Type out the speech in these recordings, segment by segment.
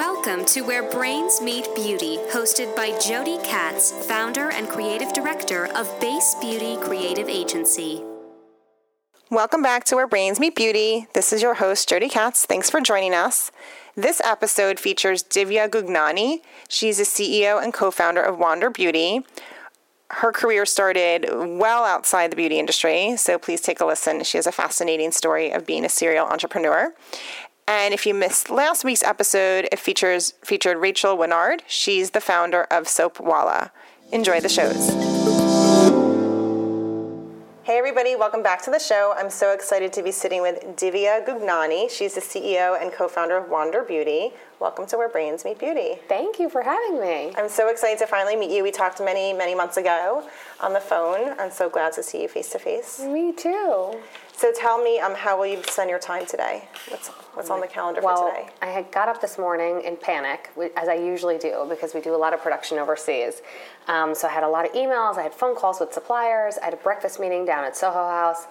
Welcome to Where Brains Meet Beauty, hosted by Jodi Katz, founder and creative director of Base Beauty Creative Agency. Welcome back to Where Brains Meet Beauty. This is your host, Jodi Katz. Thanks for joining us. This episode features Divya Gugnani. She's the CEO and co founder of Wander Beauty. Her career started well outside the beauty industry, so please take a listen. She has a fascinating story of being a serial entrepreneur. And if you missed last week's episode, it features featured Rachel Winard. She's the founder of Soapwalla. Enjoy the shows. Hey everybody, welcome back to the show. I'm so excited to be sitting with Divya Gugnani. She's the CEO and co-founder of Wander Beauty. Welcome to Where Brains Meet Beauty. Thank you for having me. I'm so excited to finally meet you. We talked many, many months ago on the phone. I'm so glad to see you face to face. Me too. So tell me, um, how will you spend your time today? What's what's on the calendar well, for today? I had got up this morning in panic, as I usually do, because we do a lot of production overseas. Um, so I had a lot of emails, I had phone calls with suppliers, I had a breakfast meeting down at Soho House.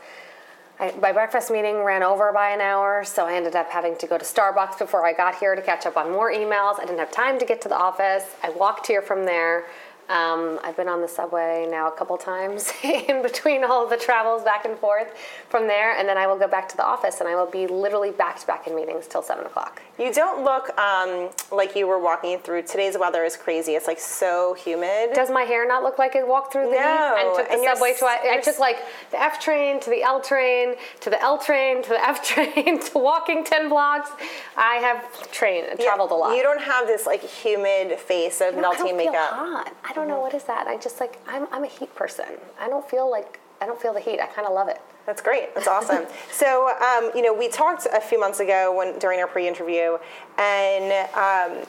I, my breakfast meeting ran over by an hour, so I ended up having to go to Starbucks before I got here to catch up on more emails. I didn't have time to get to the office. I walked here from there. Um, I've been on the subway now a couple times in between all the travels back and forth from there, and then I will go back to the office and I will be literally back to back in meetings till 7 o'clock. You don't look um, like you were walking through. Today's weather is crazy. It's like so humid. Does my hair not look like it walked through the No, heat and took the and subway to? I, I took like the F train to the L train to the L train to the F train to walking 10 blocks. I have trained, Yeah, traveled a lot. You don't have this like humid face of melting I don't makeup. Feel hot. I don't know what is that. I just like I'm I'm a heat person. I don't feel like I don't feel the heat. I kind of love it. That's great. That's awesome. so, um, you know, we talked a few months ago when during our pre-interview, and um,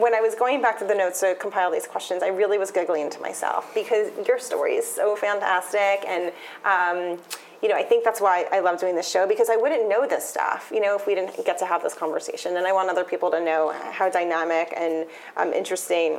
when I was going back to the notes to compile these questions, I really was giggling to myself because your story is so fantastic, and um, you know, I think that's why I love doing this show because I wouldn't know this stuff, you know, if we didn't get to have this conversation, and I want other people to know how dynamic and um, interesting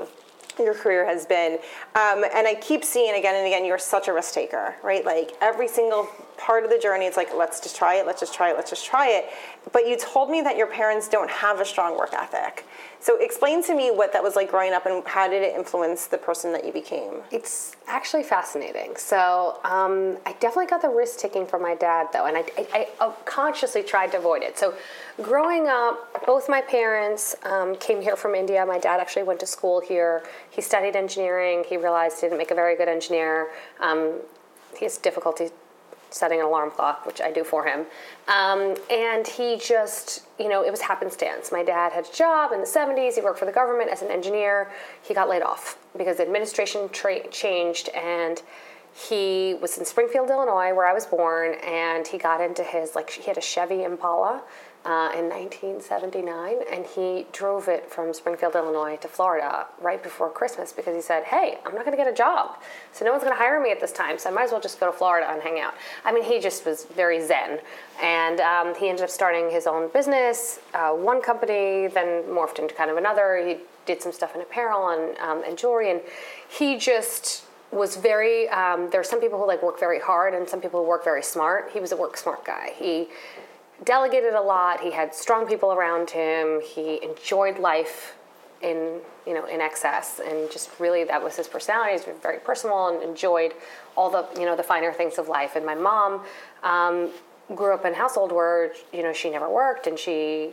your career has been. Um, and I keep seeing again and again, you're such a risk taker, right? Like every single part of the journey, it's like, let's just try it, let's just try it, let's just try it. But you told me that your parents don't have a strong work ethic. So explain to me what that was like growing up and how did it influence the person that you became? It's actually fascinating. So um, I definitely got the risk taking from my dad, though, and I, I, I consciously tried to avoid it. So growing up, both my parents um, came here from India. My dad actually went to school here. He studied engineering. He realized he didn't make a very good engineer. Um, he has difficulty setting an alarm clock, which I do for him. Um, and he just, you know, it was happenstance. My dad had a job in the 70s. He worked for the government as an engineer. He got laid off because the administration tra- changed and he was in Springfield, Illinois, where I was born, and he got into his, like, he had a Chevy Impala uh, in 1979, and he drove it from Springfield, Illinois to Florida right before Christmas because he said, Hey, I'm not going to get a job. So no one's going to hire me at this time, so I might as well just go to Florida and hang out. I mean, he just was very zen. And um, he ended up starting his own business, uh, one company, then morphed into kind of another. He did some stuff in apparel and, um, and jewelry, and he just was very um, there are some people who like work very hard and some people who work very smart he was a work smart guy he delegated a lot. He had strong people around him. He enjoyed life in you know in excess. And just really that was his personality. He was very personal and enjoyed all the you know the finer things of life. And my mom um, grew up in a household where you know she never worked and she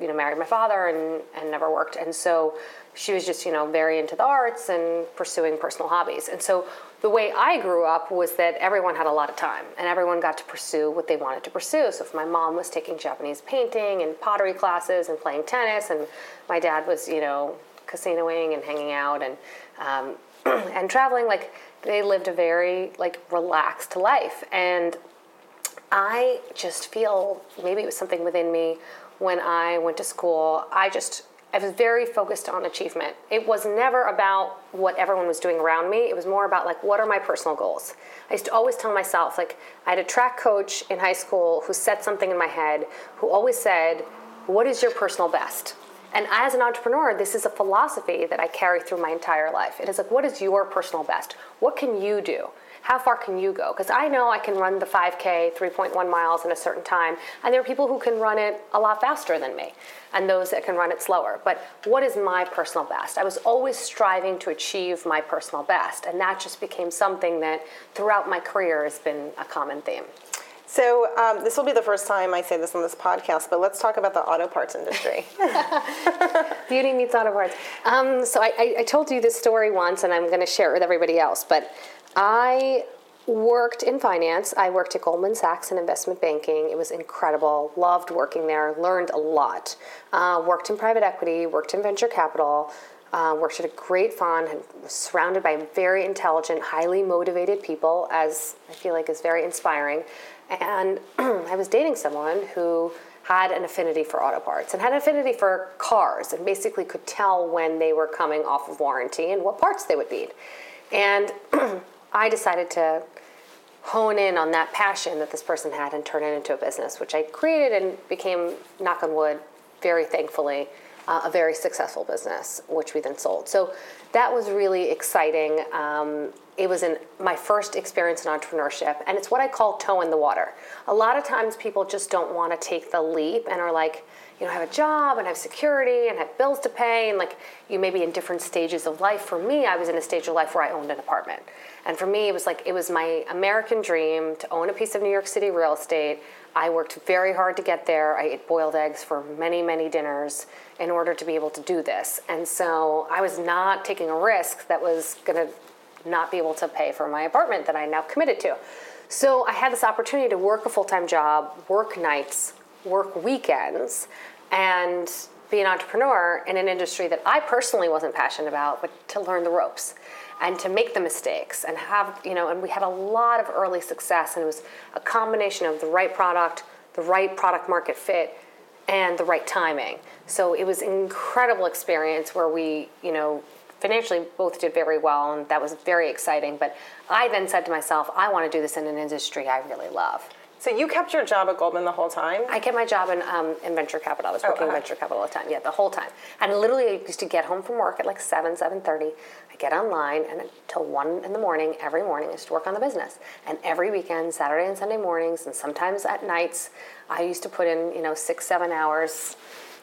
you know married my father and and never worked. And so she was just you know very into the arts and pursuing personal hobbies. And so the way i grew up was that everyone had a lot of time and everyone got to pursue what they wanted to pursue so if my mom was taking japanese painting and pottery classes and playing tennis and my dad was you know casinoing and hanging out and um, and traveling like they lived a very like relaxed life and I just feel maybe it was something within me when I went to school. I just I was very focused on achievement. It was never about what everyone was doing around me. It was more about like what are my personal goals. I used to always tell myself like I had a track coach in high school who set something in my head who always said, "What is your personal best?" And as an entrepreneur, this is a philosophy that I carry through my entire life. It is like, what is your personal best? What can you do? How far can you go? Because I know I can run the 5K 3.1 miles in a certain time, and there are people who can run it a lot faster than me, and those that can run it slower. But what is my personal best? I was always striving to achieve my personal best, and that just became something that throughout my career has been a common theme. So um, this will be the first time I say this on this podcast, but let's talk about the auto parts industry. Beauty meets auto parts. Um, so I, I, I told you this story once, and I'm going to share it with everybody else. But I worked in finance. I worked at Goldman Sachs in investment banking. It was incredible. Loved working there. Learned a lot. Uh, worked in private equity. Worked in venture capital. Uh, worked at a great fund was surrounded by very intelligent, highly motivated people, as I feel like is very inspiring. And I was dating someone who had an affinity for auto parts and had an affinity for cars and basically could tell when they were coming off of warranty and what parts they would need. And I decided to hone in on that passion that this person had and turn it into a business, which I created and became, knock on wood, very thankfully, uh, a very successful business, which we then sold. So that was really exciting. Um, it was in my first experience in entrepreneurship, and it's what I call toe in the water. A lot of times people just don't want to take the leap and are like, you know, have a job and have security and have bills to pay, and like you may be in different stages of life. For me, I was in a stage of life where I owned an apartment. And for me, it was like it was my American dream to own a piece of New York City real estate. I worked very hard to get there. I ate boiled eggs for many, many dinners in order to be able to do this. And so I was not taking a risk that was going to not be able to pay for my apartment that I now committed to. So I had this opportunity to work a full time job, work nights, work weekends, and be an entrepreneur in an industry that I personally wasn't passionate about, but to learn the ropes and to make the mistakes and have, you know, and we had a lot of early success, and it was a combination of the right product, the right product market fit, and the right timing. So it was an incredible experience where we, you know, financially both did very well, and that was very exciting. But I then said to myself, I want to do this in an industry I really love. So you kept your job at Goldman the whole time? I kept my job in, um, in venture capital. I was working in uh-huh. venture capital all the time. Yeah, the whole time. And literally, I used to get home from work at like seven, seven thirty. I get online, and until one in the morning every morning, I used to work on the business. And every weekend, Saturday and Sunday mornings, and sometimes at nights, I used to put in you know six, seven hours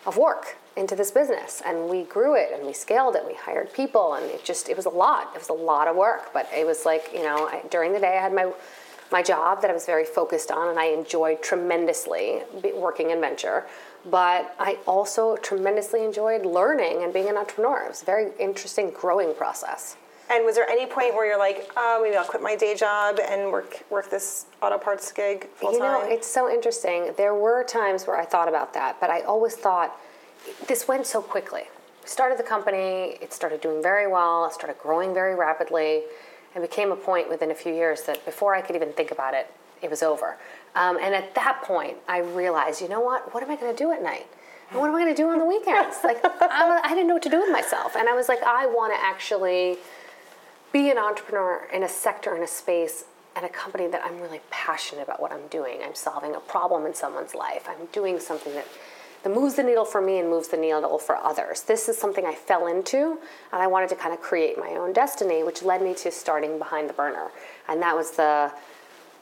of work into this business and we grew it and we scaled it and we hired people and it just it was a lot it was a lot of work but it was like you know I, during the day i had my my job that I was very focused on and I enjoyed tremendously working in venture. But I also tremendously enjoyed learning and being an entrepreneur. It was a very interesting growing process. And was there any point where you're like, oh, maybe I'll quit my day job and work work this auto parts gig full time? You know, it's so interesting. There were times where I thought about that, but I always thought this went so quickly. Started the company, it started doing very well, it started growing very rapidly it became a point within a few years that before I could even think about it, it was over. Um, and at that point, I realized, you know what? What am I going to do at night? And what am I going to do on the weekends? Like, I, I didn't know what to do with myself. And I was like, I want to actually be an entrepreneur in a sector, in a space, and a company that I'm really passionate about what I'm doing. I'm solving a problem in someone's life. I'm doing something that that moves the needle for me and moves the needle for others. This is something I fell into, and I wanted to kind of create my own destiny, which led me to starting Behind the Burner. And that was the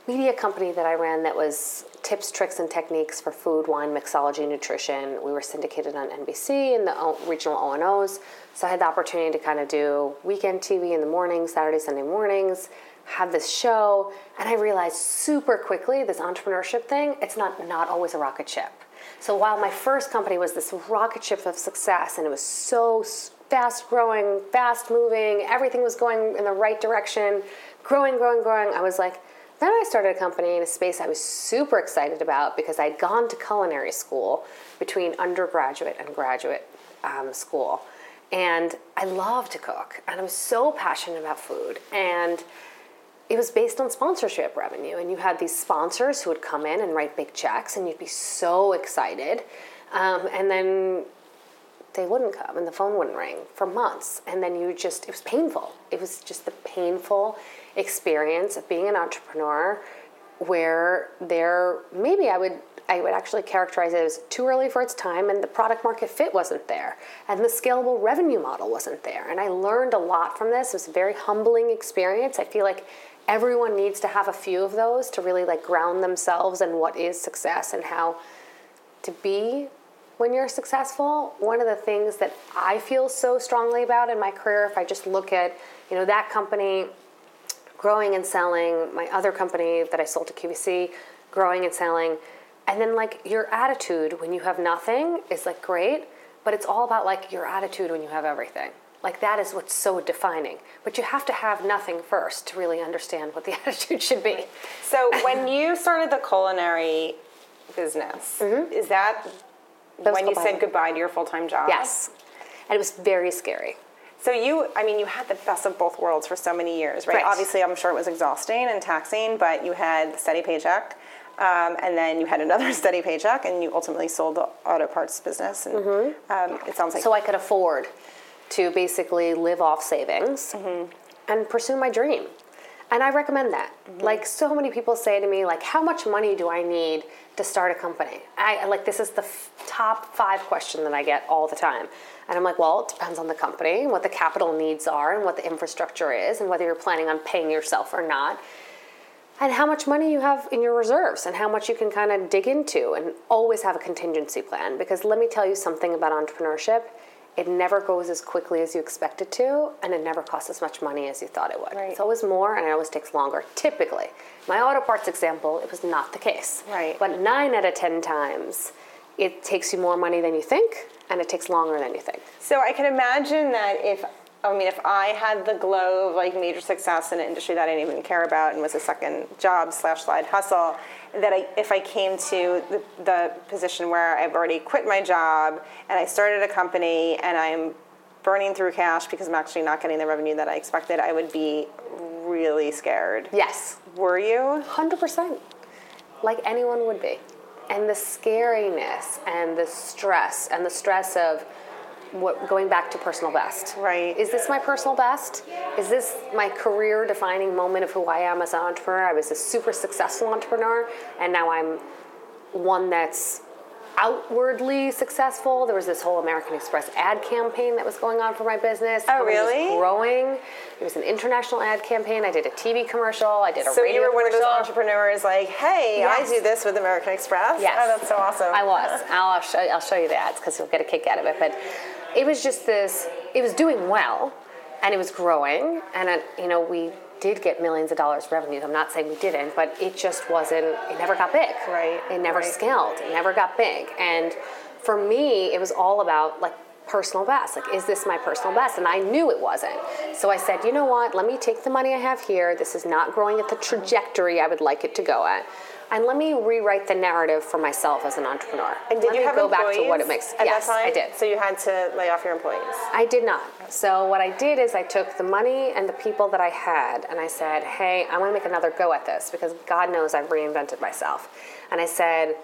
media company that I ran that was tips, tricks, and techniques for food, wine, mixology, nutrition. We were syndicated on NBC and the regional O&Os. So I had the opportunity to kind of do weekend TV in the mornings, Saturday, Sunday mornings, have this show. And I realized super quickly this entrepreneurship thing, it's not, not always a rocket ship. So while my first company was this rocket ship of success and it was so fast growing, fast moving, everything was going in the right direction, growing, growing, growing, I was like, then I started a company in a space I was super excited about because I'd gone to culinary school between undergraduate and graduate um, school. And I love to cook, and I'm so passionate about food. And it was based on sponsorship revenue and you had these sponsors who would come in and write big checks and you'd be so excited um, and then they wouldn't come and the phone wouldn't ring for months and then you just it was painful it was just the painful experience of being an entrepreneur where there maybe i would I would actually characterize it as too early for its time, and the product market fit wasn't there, and the scalable revenue model wasn't there. And I learned a lot from this. It was a very humbling experience. I feel like everyone needs to have a few of those to really like ground themselves in what is success and how to be when you're successful. One of the things that I feel so strongly about in my career, if I just look at, you know, that company growing and selling, my other company that I sold to QVC, growing and selling, and then like your attitude when you have nothing is like great, but it's all about like your attitude when you have everything. Like that is what's so defining. But you have to have nothing first to really understand what the attitude should be. So when you started the culinary business, is that Mm-hmm. That was when you said goodbye to your full-time job? Yes. And it was very scary. So you, I mean, you had the best of both worlds for so many years, right? Right. Obviously, I'm sure it was exhausting and taxing, but you had the steady paycheck, um, and then you had another steady paycheck, and you ultimately sold the auto parts business. And um, it sounds like Mm-hmm. So I could afford to basically live off savings mm-hmm. and pursue my dream. And I recommend that. Mm-hmm. Like so many people say to me, like, how much money do I need to start a company? I like this is the f- top five question that I get all the time. And I'm like, well, it depends on the company, and what the capital needs are, and what the infrastructure is, and whether you're planning on paying yourself or not and how much money you have in your reserves and how much you can kind of dig into and always have a contingency plan because let me tell you something about entrepreneurship it never goes as quickly as you expect it to and it never costs as much money as you thought it would Right. it's always more and it always takes longer typically my auto parts example it was not the case Right. but nine out of ten times it takes you more money than you think and it takes longer than you think So I can imagine that if I mean if I had the glow of like major success in an industry that I didn't even care about and was a second job slash side hustle, that I if I came to the, the position where I've already quit my job and I started a company and I'm burning through cash because I'm actually not getting the revenue that I expected, I would be really scared. yes Were you? 100% like anyone would be and the scariness and the stress and the stress of what going back to personal best Right. is this my personal best is this my career defining moment of who i am as an entrepreneur i was a super successful entrepreneur and now i'm one that's outwardly successful there was this whole american express ad campaign that was going on for my business Oh, company was really? growing it was an international ad campaign i did a tv commercial i did a So radio you were one of those entrepreneurs like, hey, Yes. I do this with American Express. Yes. Oh, that's so awesome. I was. I'll, I'll, show, I'll show you the ads because you'll get a kick out of it. But it was just this. It was doing well, and it was growing, and it, you know we did get millions of dollars revenue. I'm not saying we didn't, but it just wasn't. It never got big. Right, It never right. scaled. It never got big. And for me, it was all about like personal best. Like, is this my personal best? And I knew it wasn't. So I said, you know what? Let me take the money I have here. This is not growing at the trajectory I would like it to go at. And let me rewrite the narrative for myself as an entrepreneur. And did let you have go back to what it makes? at yes, that time? I did. So you had to lay off your employees. I did not. So what I did is I took the money and the people that I had and I said, "Hey, I want to make another go at this because God knows I've reinvented myself." And I said,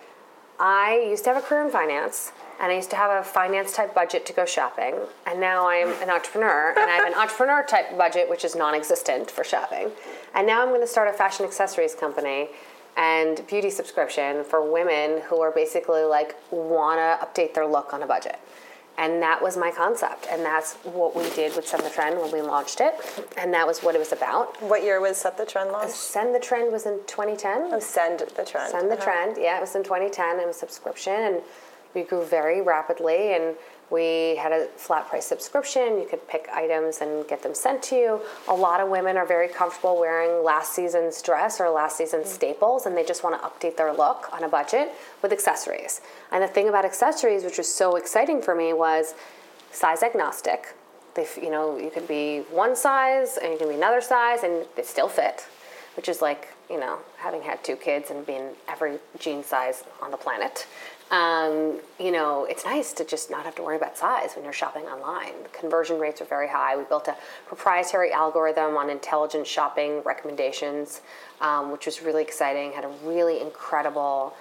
"I used to have a career in finance." And I used to have a finance type budget to go shopping, and now I'm an entrepreneur, and I have an entrepreneur type budget, which is non existent for shopping. And now I'm going to start a fashion accessories company and beauty subscription for women who are basically like want to update their look on a budget. And that was my concept. And that's what we did with Send the Trend when we launched it. And that was what it was about. What year was Set the Trend launch? Send the Trend was in 2010. Oh, Send the Trend. Send the Uh-huh. Trend, yeah, it was in 2010. It was subscription, and we grew very rapidly. And we had a flat price subscription. You could pick items and get them sent to you. A lot of women are very comfortable wearing last season's dress or last season's mm. staples, and they just want to update their look on a budget with accessories. And the thing about accessories, which was so exciting for me, was size agnostic. They, you know, you could be one size and you can be another size, and they still fit which is like you know having had two kids and being every jean size on the planet um, you know it's nice to just not have to worry about size when you're shopping online. The conversion rates are very high. We built a proprietary algorithm on intelligent shopping recommendations um, which was really exciting. Had a really incredible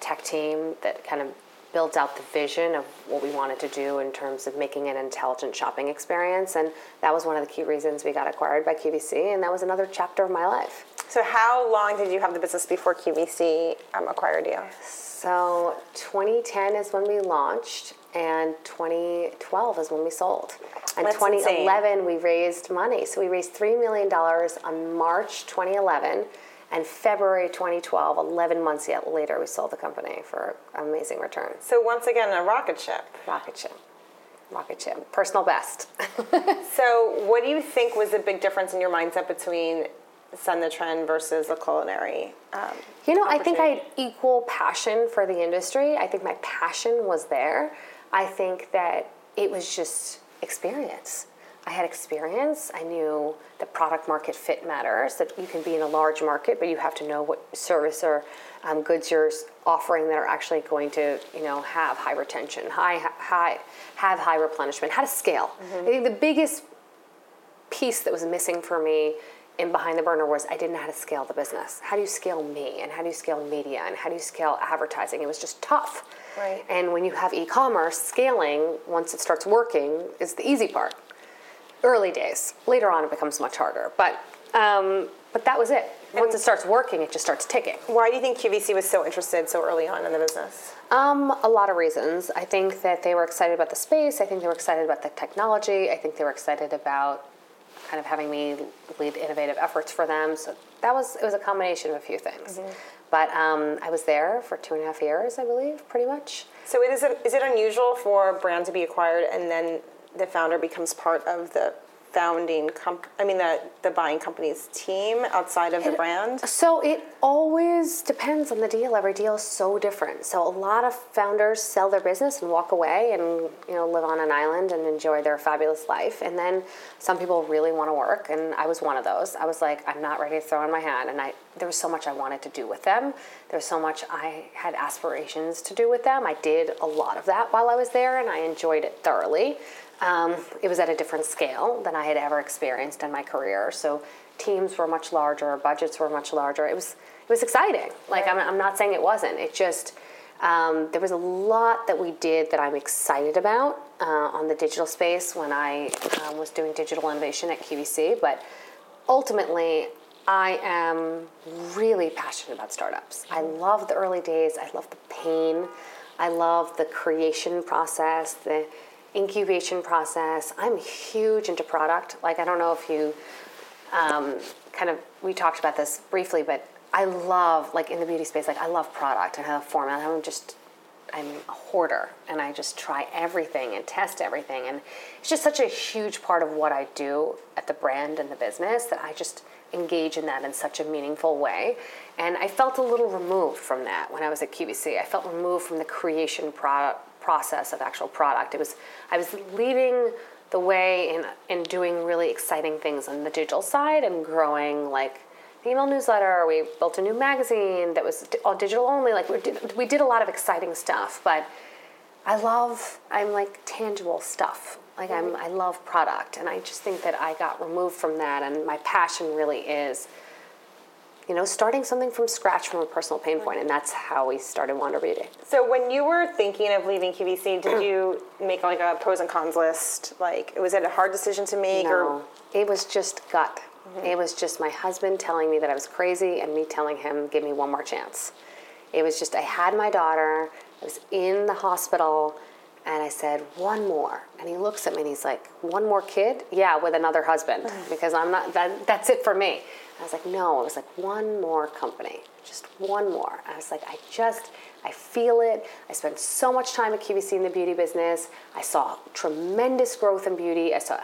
tech team that kind of built out the vision of what we wanted to do in terms of making an intelligent shopping experience. And that was one of the key reasons we got acquired by QVC and that was another chapter of my life. So how long did you have the business before QVC um, acquired you? So 2010 is when we launched and 2012 is when we sold. And That's 2011, we raised money. So we raised $3 million on March 2011. And February 2012, 11 months yet later, we sold the company for amazing returns. So once again, a rocket ship. Rocket ship. Rocket ship. Personal best. So what do you think was the big difference in your mindset between Send the Trend versus the culinary? Um, You know, I think I had equal passion for the industry. I think my passion was there. I think that it was just experience. I had experience. I knew the product market fit matters, that you can be in a large market, but you have to know what service or um, goods you're offering that are actually going to, you know, have high retention, high, high, have high replenishment, how to scale. I think the biggest piece that was missing for me in behind the burner was I didn't know how to scale the business. How do you scale me and how do you scale media and how do you scale advertising? It was just tough. Right. And when you have e-commerce, scaling once it starts working is the easy part. Early days. Later on, it becomes much harder. But um, but that was it. Once it starts working, it just starts ticking. Why do you think QVC was so interested so early on in the business? Um, a lot of reasons. I think that they were excited about the space. I think they were excited about the technology. I think they were excited about kind of having me lead innovative efforts for them. So that was it was a combination of a few things. But um, I was there for two and a half years, I believe, pretty much. So it is, it, is it unusual for a brand to be acquired and then the founder becomes part of the founding comp- I mean the the buying company's team outside of the brand? So it always depends on the deal. Every deal is so different. So a lot of founders sell their business and walk away and you know live on an island and enjoy their fabulous life. And then some people really want to work, and I was one of those. I was like, I'm not ready to throw in my hat, and I there was so much I wanted to do with them. There was so much I had aspirations to do with them. I did a lot of that while I was there, and I enjoyed it thoroughly. Um, it was at a different scale than I had ever experienced in my career. So teams were much larger, budgets were much larger. It was it was exciting. Like I'm, I'm not saying it wasn't. It just um, there was a lot that we did that I'm excited about uh, on the digital space when I um, was doing digital innovation at QVC. But ultimately, I am really passionate about startups. I love the early days. I love the pain. I love the creation process, the incubation process. I'm huge into product. Like I don't know if you um, kind of we talked about this briefly, but I love like in the beauty space. Like I love product and a format. I'm just I'm a hoarder and I just try everything and test everything. And it's just such a huge part of what I do at the brand and the business that I just engage in that in such a meaningful way. And I felt a little removed from that when I was at QVC. I felt removed from the creation product process of actual product. It was I was leading the way in in doing really exciting things on the digital side and growing like the email newsletter. We built a new magazine that was all digital only. Like we did, we did a lot of exciting stuff, but I love I'm like tangible stuff. Like I'm mm-hmm. I love product, and I just think that I got removed from that, and my passion really is. You know, starting something from scratch from a personal pain point, and that's how we started Wander Beauty. So when you were thinking of leaving QVC, did you make like a pros and cons list? Like was it a hard decision to make or No, it was just gut. Mm-hmm. It was just my husband telling me that I was crazy and me telling him, give me one more chance. It was just, I had my daughter, I was in the hospital, and I said, one more. And he looks at me and he's like, one more kid? Yeah, with another husband, mm. because I'm not, that, that's it for me. I was like, no, it was like one more company, just one more. I was like, I just, I feel it. I spent so much time at QVC in the beauty business. I saw tremendous growth in beauty. I saw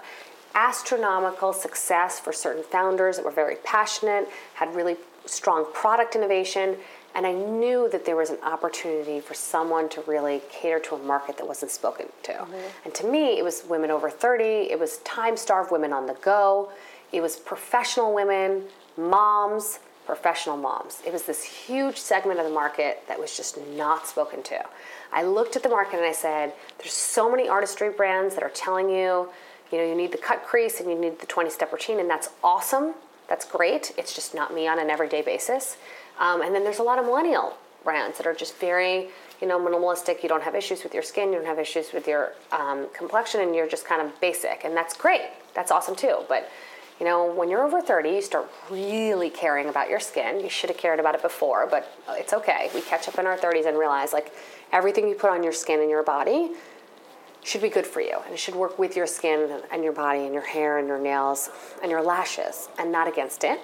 astronomical success for certain founders that were very passionate, had really strong product innovation, and I knew that there was an opportunity for someone to really cater to a market that wasn't spoken to. Mm-hmm. And to me, it was women over 30, it was time starved women on the go, it was professional women, moms, professional moms. It was this huge segment of the market that was just not spoken to. I looked at the market and I said, there's so many artistry brands that are telling you, you know, you need the cut crease and you need the 20 step routine, and that's awesome. That's great. It's just not me on an everyday basis. Um, and then there's a lot of millennial brands that are just very, you know, minimalistic. You don't have issues with your skin, you don't have issues with your um, complexion, and you're just kind of basic. And that's great. That's awesome too. But you know, when you're over 30, you start really caring about your skin. You should have cared about it before, but it's okay. We catch up in our 30s and realize like everything you put on your skin and your body should be good for you and it should work with your skin and your body and your hair and your nails and your lashes and not against it.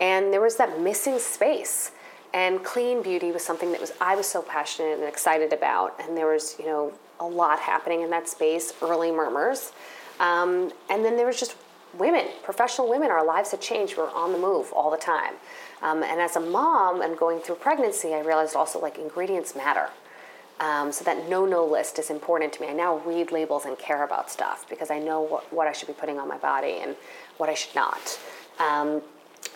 And there was that missing space. And clean beauty was something that was I was so passionate and excited about. And there was, you know, a lot happening in that space, early murmurs. Um, and then there was just women, professional women, our lives have changed. We're on the move all the time. Um, and as a mom and going through pregnancy, I realized also like ingredients matter. Um, so that no no list is important to me. I now read labels and care about stuff because I know what, what I should be putting on my body and what I should not. Um,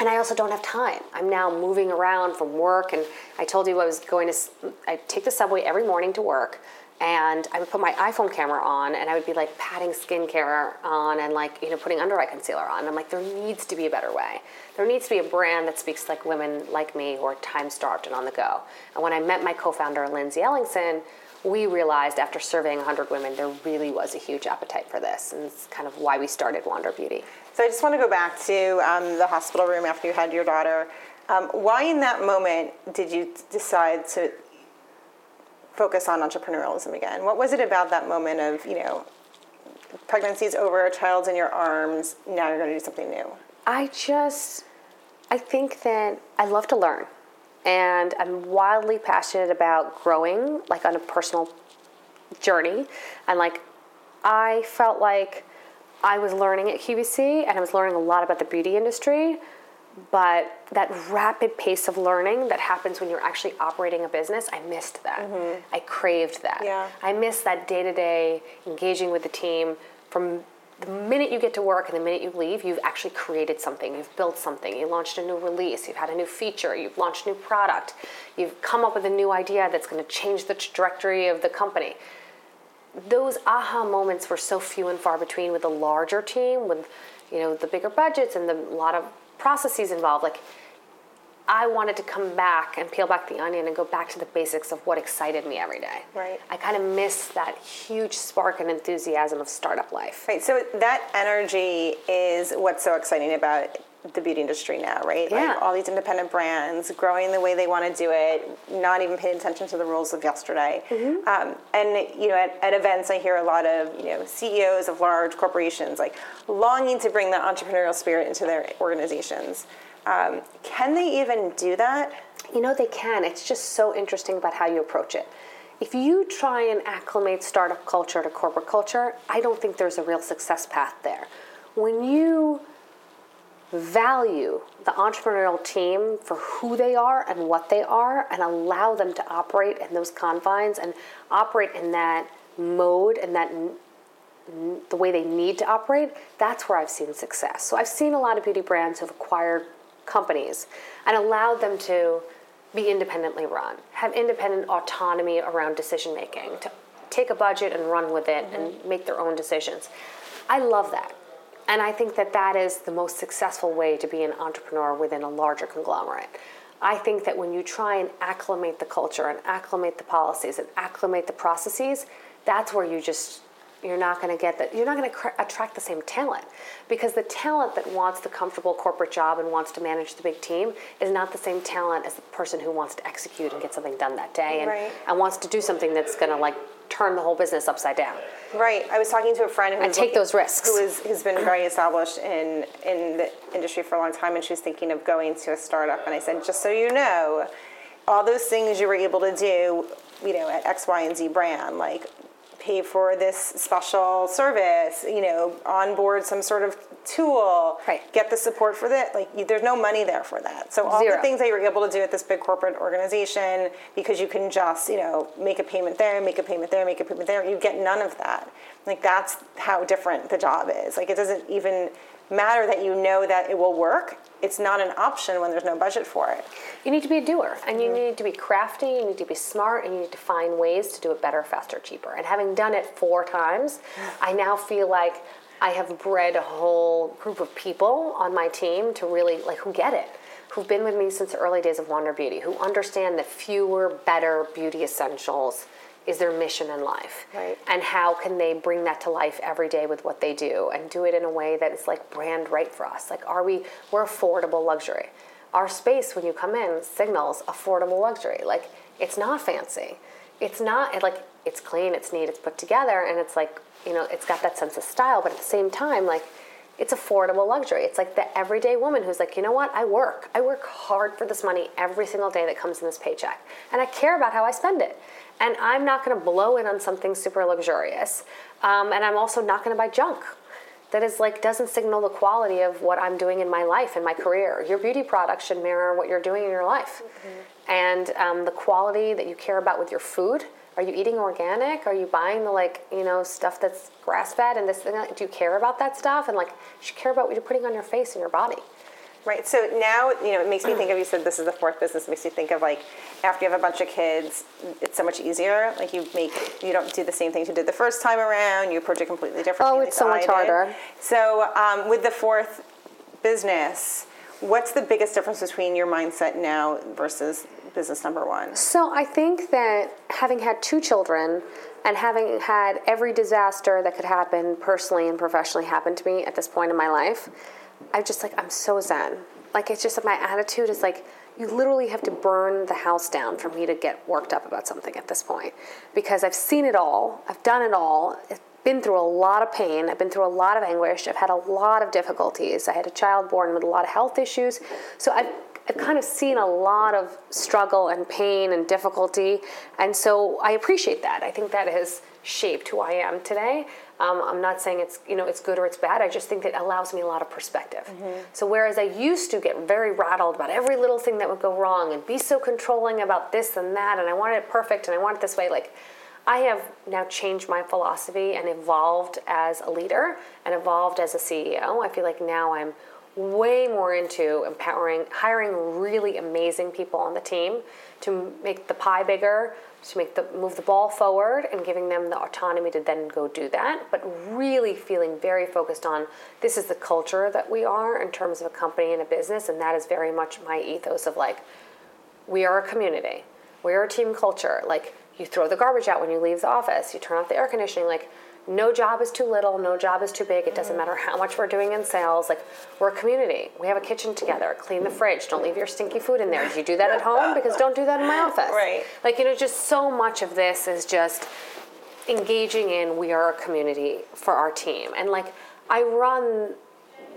and I also don't have time. I'm now moving around from work, and I told you I was going to. I take the subway every morning to work and I would put my iPhone camera on and I would be like patting skincare on and like, you know, putting under eye concealer on. I'm like, there needs to be a better way. There needs to be a brand that speaks like women like me who are time starved and on the go. And when I met my co founder, Lindsay Ellingson, we realized after surveying 100 women, there really was a huge appetite for this. And it's kind of why we started Wander Beauty. So I just want to go back to um, the hospital room after you had your daughter. Um, why in that moment did you decide to focus on entrepreneurialism again? What was it about that moment of, you know, pregnancy's over, a child's in your arms, now you're going to do something new? I just, I think that I love to learn. And I'm wildly passionate about growing, like on a personal journey. And like, I felt like I was learning at QVC and I was learning a lot about the beauty industry but that rapid pace of learning that happens when you're actually operating a business, I missed that. Mm-hmm. I craved that. Yeah. I missed that day to day engaging with the team from the minute you get to work and the minute you leave, you've actually created something, you've built something, you launched a new release, you've had a new feature, you've launched a new product, you've come up with a new idea that's going to change the trajectory of the company. Those aha moments were so few and far between with a larger team, with you know the bigger budgets and the lot of processes involved. Like, I wanted to come back and peel back the onion and go back to the basics of what excited me every day. Right. I kind of miss that huge spark and enthusiasm of startup life. Right. So that energy is what's so exciting about the beauty industry now, right? Yeah. Like all these independent brands growing the way they want to do it, not even paying attention to the rules of yesterday. Mm-hmm. Um, and you know, at, at, events, I hear a lot of you know CEOs of large corporations like longing to bring that entrepreneurial spirit into their organizations. Um, can they even do that? You know, they can. It's just so interesting about how you approach it. If you try and acclimate startup culture to corporate culture, I don't think there's a real success path there. When you value the entrepreneurial team for who they are and what they are and allow them to operate in those confines and operate in that mode and that the way they need to operate that's where i've seen success. So i've seen a lot of beauty brands who've acquired companies and allowed them to be independently run have independent autonomy around decision making to take a budget and run with it mm-hmm. and make their own decisions. I love that and I think that that is the most successful way to be an entrepreneur within a larger conglomerate. I think that when you try and acclimate the culture and acclimate the policies and acclimate the processes, that's where you just you're not going to get that you're not going to cr- attract the same talent because the talent that wants the comfortable corporate job and wants to manage the big team is not the same talent as the person who wants to execute and get something done that day and, right. and wants to do something that's going to like turn the whole business upside down. Right. I was talking to a friend who and take looking, those risks. Who is, has been very established in in the industry for a long time, and she was thinking of going to a startup. And I said, just so you know, all those things you were able to do, you know, at X, Y, and Z brand, like pay for this special service, you know, onboard some sort of tool, right. get the support for that. Like, you, there's no money there for that. So all Zero. the things that you're able to do at this big corporate organization, because you can just, you know, make a payment there, make a payment there, make a payment there, you get none of that. Like, that's how different the job is. Like, it doesn't even matter that you know that it will work. It's not an option when there's no budget for it. You need to be a doer, and you mm-hmm. need to be crafty, you need to be smart, and you need to find ways to do it better, faster, cheaper. And having done it four times, I now feel like I have bred a whole group of people on my team to really like who get it, who've been with me since the early days of Wander Beauty, who understand that fewer, better beauty essentials is their mission in life right. and how can they bring that to life every day with what they do and do it in a way that is like brand right for us like are we we're affordable luxury our space when you come in signals affordable luxury like it's not fancy it's not like it's clean, it's neat, it's put together, and it's like you know it's got that sense of style, but at the same time like it's affordable luxury. It's like the everyday woman who's like, you know what? I work. I work hard for this money every single day that comes in this paycheck. And I care about how I spend it. And I'm not going to blow it on something super luxurious. Um, and I'm also not going to buy junk that is like doesn't signal the quality of what I'm doing in my life and my career. Your beauty products should mirror what you're doing in your life, mm-hmm. and um, the quality that you care about with your food. Are you eating organic? Are you buying the like you know stuff that's grass fed and this thing? Do you care about that stuff? And like, you should care about what you're putting on your face and your body. Right. So now, you know, it makes me think of you said this is the fourth business. It makes you think of like after you have a bunch of kids, it's so much easier. Like you make you don't do the same things you did the first time around. You approach it completely differently. Oh, it's so much harder. So um, with the fourth business, what's the biggest difference between your mindset now versus business number one? So I think that having had two children and having had every disaster that could happen personally and professionally happen to me at this point in my life I just like I'm so zen. Like it's just my attitude is like you literally have to burn the house down for me to get worked up about something at this point because I've seen it all. I've done it all. I've been through a lot of pain. I've been through a lot of anguish. I've had a lot of difficulties. I had a child born with a lot of health issues. So I've I've kind of seen a lot of struggle and pain and difficulty, and so I appreciate that. I think that has shaped who I am today. Um, I'm not saying it's you know it's good or it's bad. I just think it allows me a lot of perspective. Mm-hmm. So whereas I used to get very rattled about every little thing that would go wrong and be so controlling about this and that, and I wanted it perfect and I want it this way, like I have now changed my philosophy and evolved as a leader and evolved as a CEO. I feel like now I'm way more into empowering, hiring really amazing people on the team to make the pie bigger, to make the move the ball forward and giving them the autonomy to then go do that. But really feeling very focused on this is the culture that we are in terms of a company and a business and that is very much my ethos of like we are a community. We're a team culture. Like you throw the garbage out when you leave the office. You turn off the air conditioning. Like no job is too little, no job is too big. It doesn't mm-hmm. matter how much we're doing in sales. Like we're a community. We have a kitchen together. Clean the fridge. Don't leave your stinky food in there. Do you do that at home? Because don't do that in my office. Right. Like you know, just so much of this is just engaging in we are a community for our team. And like I run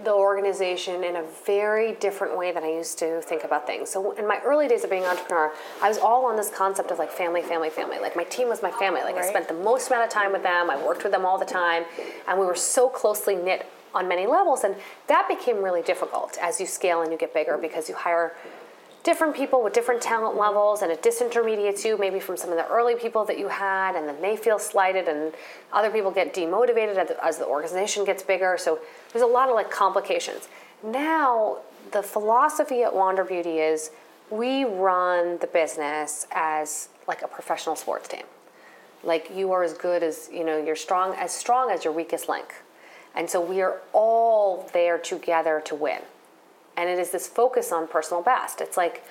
the organization in a very different way than I used to think about things. So in my early days of being an entrepreneur, I was all on this concept of like family, family, family. Like my team was my family. Like right. I spent the most amount of time with them. I worked with them all the time, and we were so closely knit on many levels. And that became really difficult as you scale and you get bigger because you hire different people with different talent levels and it disintermediates you maybe from some of the early people that you had and then they feel slighted and other people get demotivated as the, organization gets bigger. So there's a lot of like complications. Now the philosophy at wander beauty is we run the business as like a professional sports team. Like you are as good as you know you're strong as strong as your weakest link. And so we are all there together to win and it is this focus on personal best. It's like,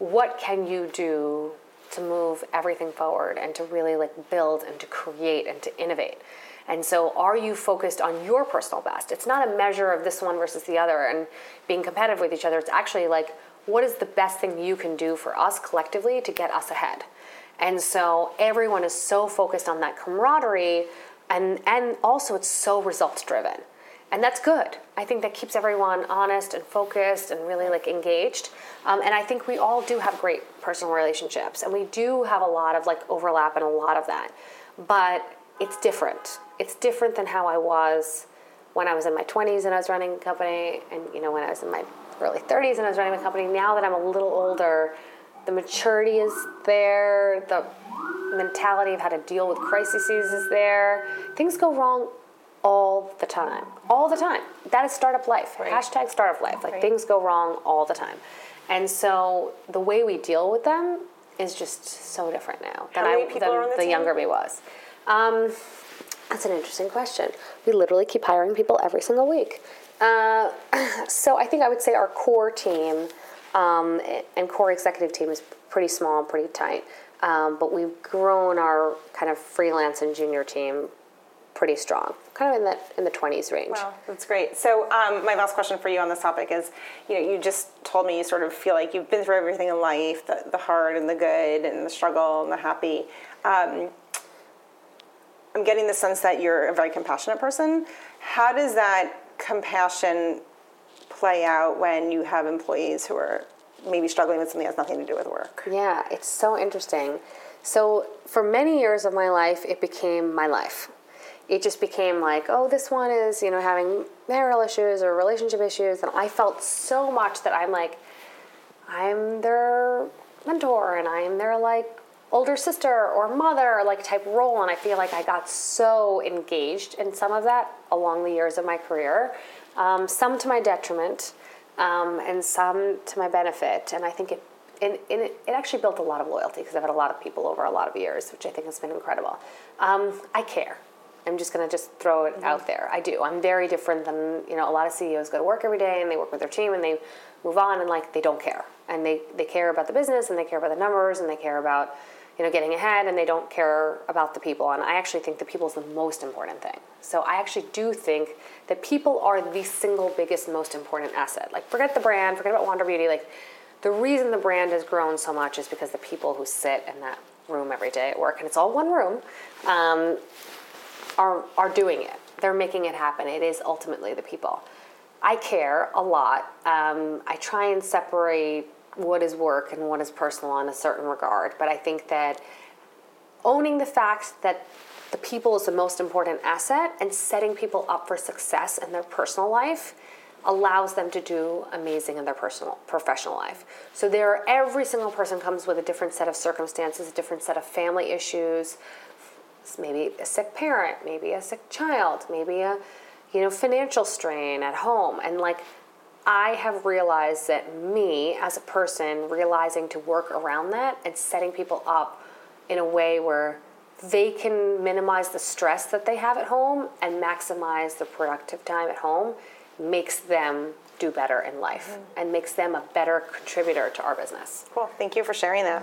what can you do to move everything forward and to really like build and to create and to innovate? And so, are you focused on your personal best? It's not a measure of this one versus the other and being competitive with each other. It's actually like, what is the best thing you can do for us collectively to get us ahead? And so, everyone is so focused on that camaraderie, and, and also it's so results driven and that's good. I think that keeps everyone honest and focused and really like engaged. Um, and I think we all do have great personal relationships, and we do have a lot of like overlap and a lot of that. But it's different. It's different than how I was when I was in my 20s and I was running a company, and you know when I was in my early 30s and I was running a company. Now that I'm a little older, the maturity is there. The mentality of how to deal with crises is there. Things go wrong all the time. All the time. That is startup life. Right. Hashtag startup life. Like right. things go wrong all the time. And so the way we deal with them is just so different now than, I, than the, the younger me was. Um, that's an interesting question. We literally keep hiring people every single week. Uh, so I think I would say our core team um, and core executive team is pretty small and pretty tight. Um, but we've grown our kind of freelance and junior team pretty strong, kind of in the in the 20s range. Wow, that's great. So um, my last question for you on this topic is, you know, you just told me you sort of feel like you've been through everything in life, the, the hard and the good and the struggle and the happy. um, I'm getting the sense that you're a very compassionate person. How does that compassion play out when you have employees who are maybe struggling with something that has nothing to do with work? Yeah, it's so interesting. So, for many years of my life, it became my life. It just became like, oh, this one is, you know, having marital issues or relationship issues. And I felt so much that I'm like, I'm their mentor and I'm their like older sister or mother like type role. And i feel like i got so engaged in some of that along the years of my career um, some to my detriment um, and some to my benefit. And i think it and, and it, it, actually built a lot of loyalty because i've had a lot of people over a lot of years which i think has been incredible. Um, i care i'm just going to just throw it mm-hmm. out there i do i'm very different than you know a lot of ceos go to work every day and they work with their team and they move on and like they don't care and they, they care about the business and they care about the numbers and they care about you know, getting ahead and they don't care about the people. And I actually think the people is the most important thing. So I actually do think that people are the single biggest, most important asset. Like, forget the brand, forget about Wander Beauty. Like, the reason the brand has grown so much is because the people who sit in that room every day at work, and it's all one room, um, are, are doing it. They're making it happen. It is ultimately the people. I care a lot. Um, I try and separate what is work and what is personal in a certain regard. But I think that owning the fact that the people is the most important asset and setting people up for success in their personal life allows them to do amazing in their personal professional life. So there every single person comes with a different set of circumstances, a different set of family issues, maybe a sick parent, maybe a sick child, maybe a you know financial strain at home and like I have realized that me as a person realizing to work around that and setting people up in a way where they can minimize the stress that they have at home and maximize the productive time at home makes them do better in life mm-hmm. and makes them a better contributor to our business. Cool. Thank you for sharing that.